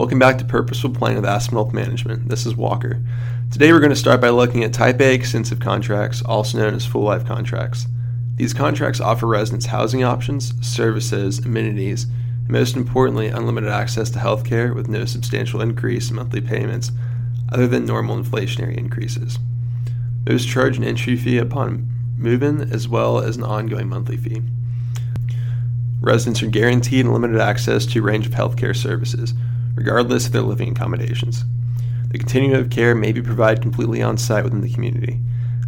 Welcome back to Purposeful Planning with Aspen Wealth Management. This is Walker. Today we're going to start by looking at Type A extensive contracts, also known as full life contracts. These contracts offer residents housing options, services, amenities, and most importantly, unlimited access to health care with no substantial increase in monthly payments other than normal inflationary increases. Most charge an entry fee upon move in as well as an ongoing monthly fee. Residents are guaranteed unlimited access to a range of healthcare services, regardless of their living accommodations. The continuum of care may be provided completely on site within the community.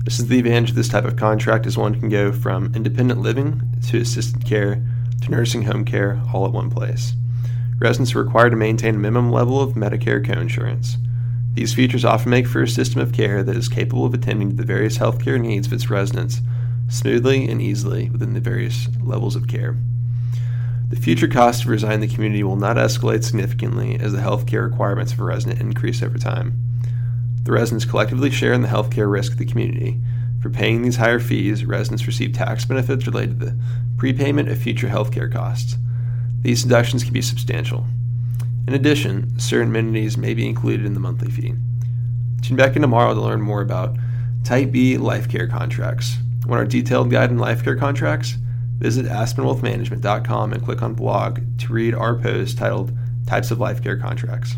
This is the advantage of this type of contract as one can go from independent living to assisted care to nursing home care all at one place. Residents are required to maintain a minimum level of Medicare coinsurance. These features often make for a system of care that is capable of attending to the various healthcare needs of its residents smoothly and easily within the various levels of care. The future cost of residing in the community will not escalate significantly as the healthcare requirements of a resident increase over time. The residents collectively share in the healthcare risk of the community. For paying these higher fees, residents receive tax benefits related to the prepayment of future healthcare costs. These deductions can be substantial. In addition, certain amenities may be included in the monthly fee. Tune back in tomorrow to learn more about Type B life care contracts. Want our detailed guide on life care contracts? Visit aspenwealthmanagement.com and click on blog to read our post titled Types of Life Care Contracts.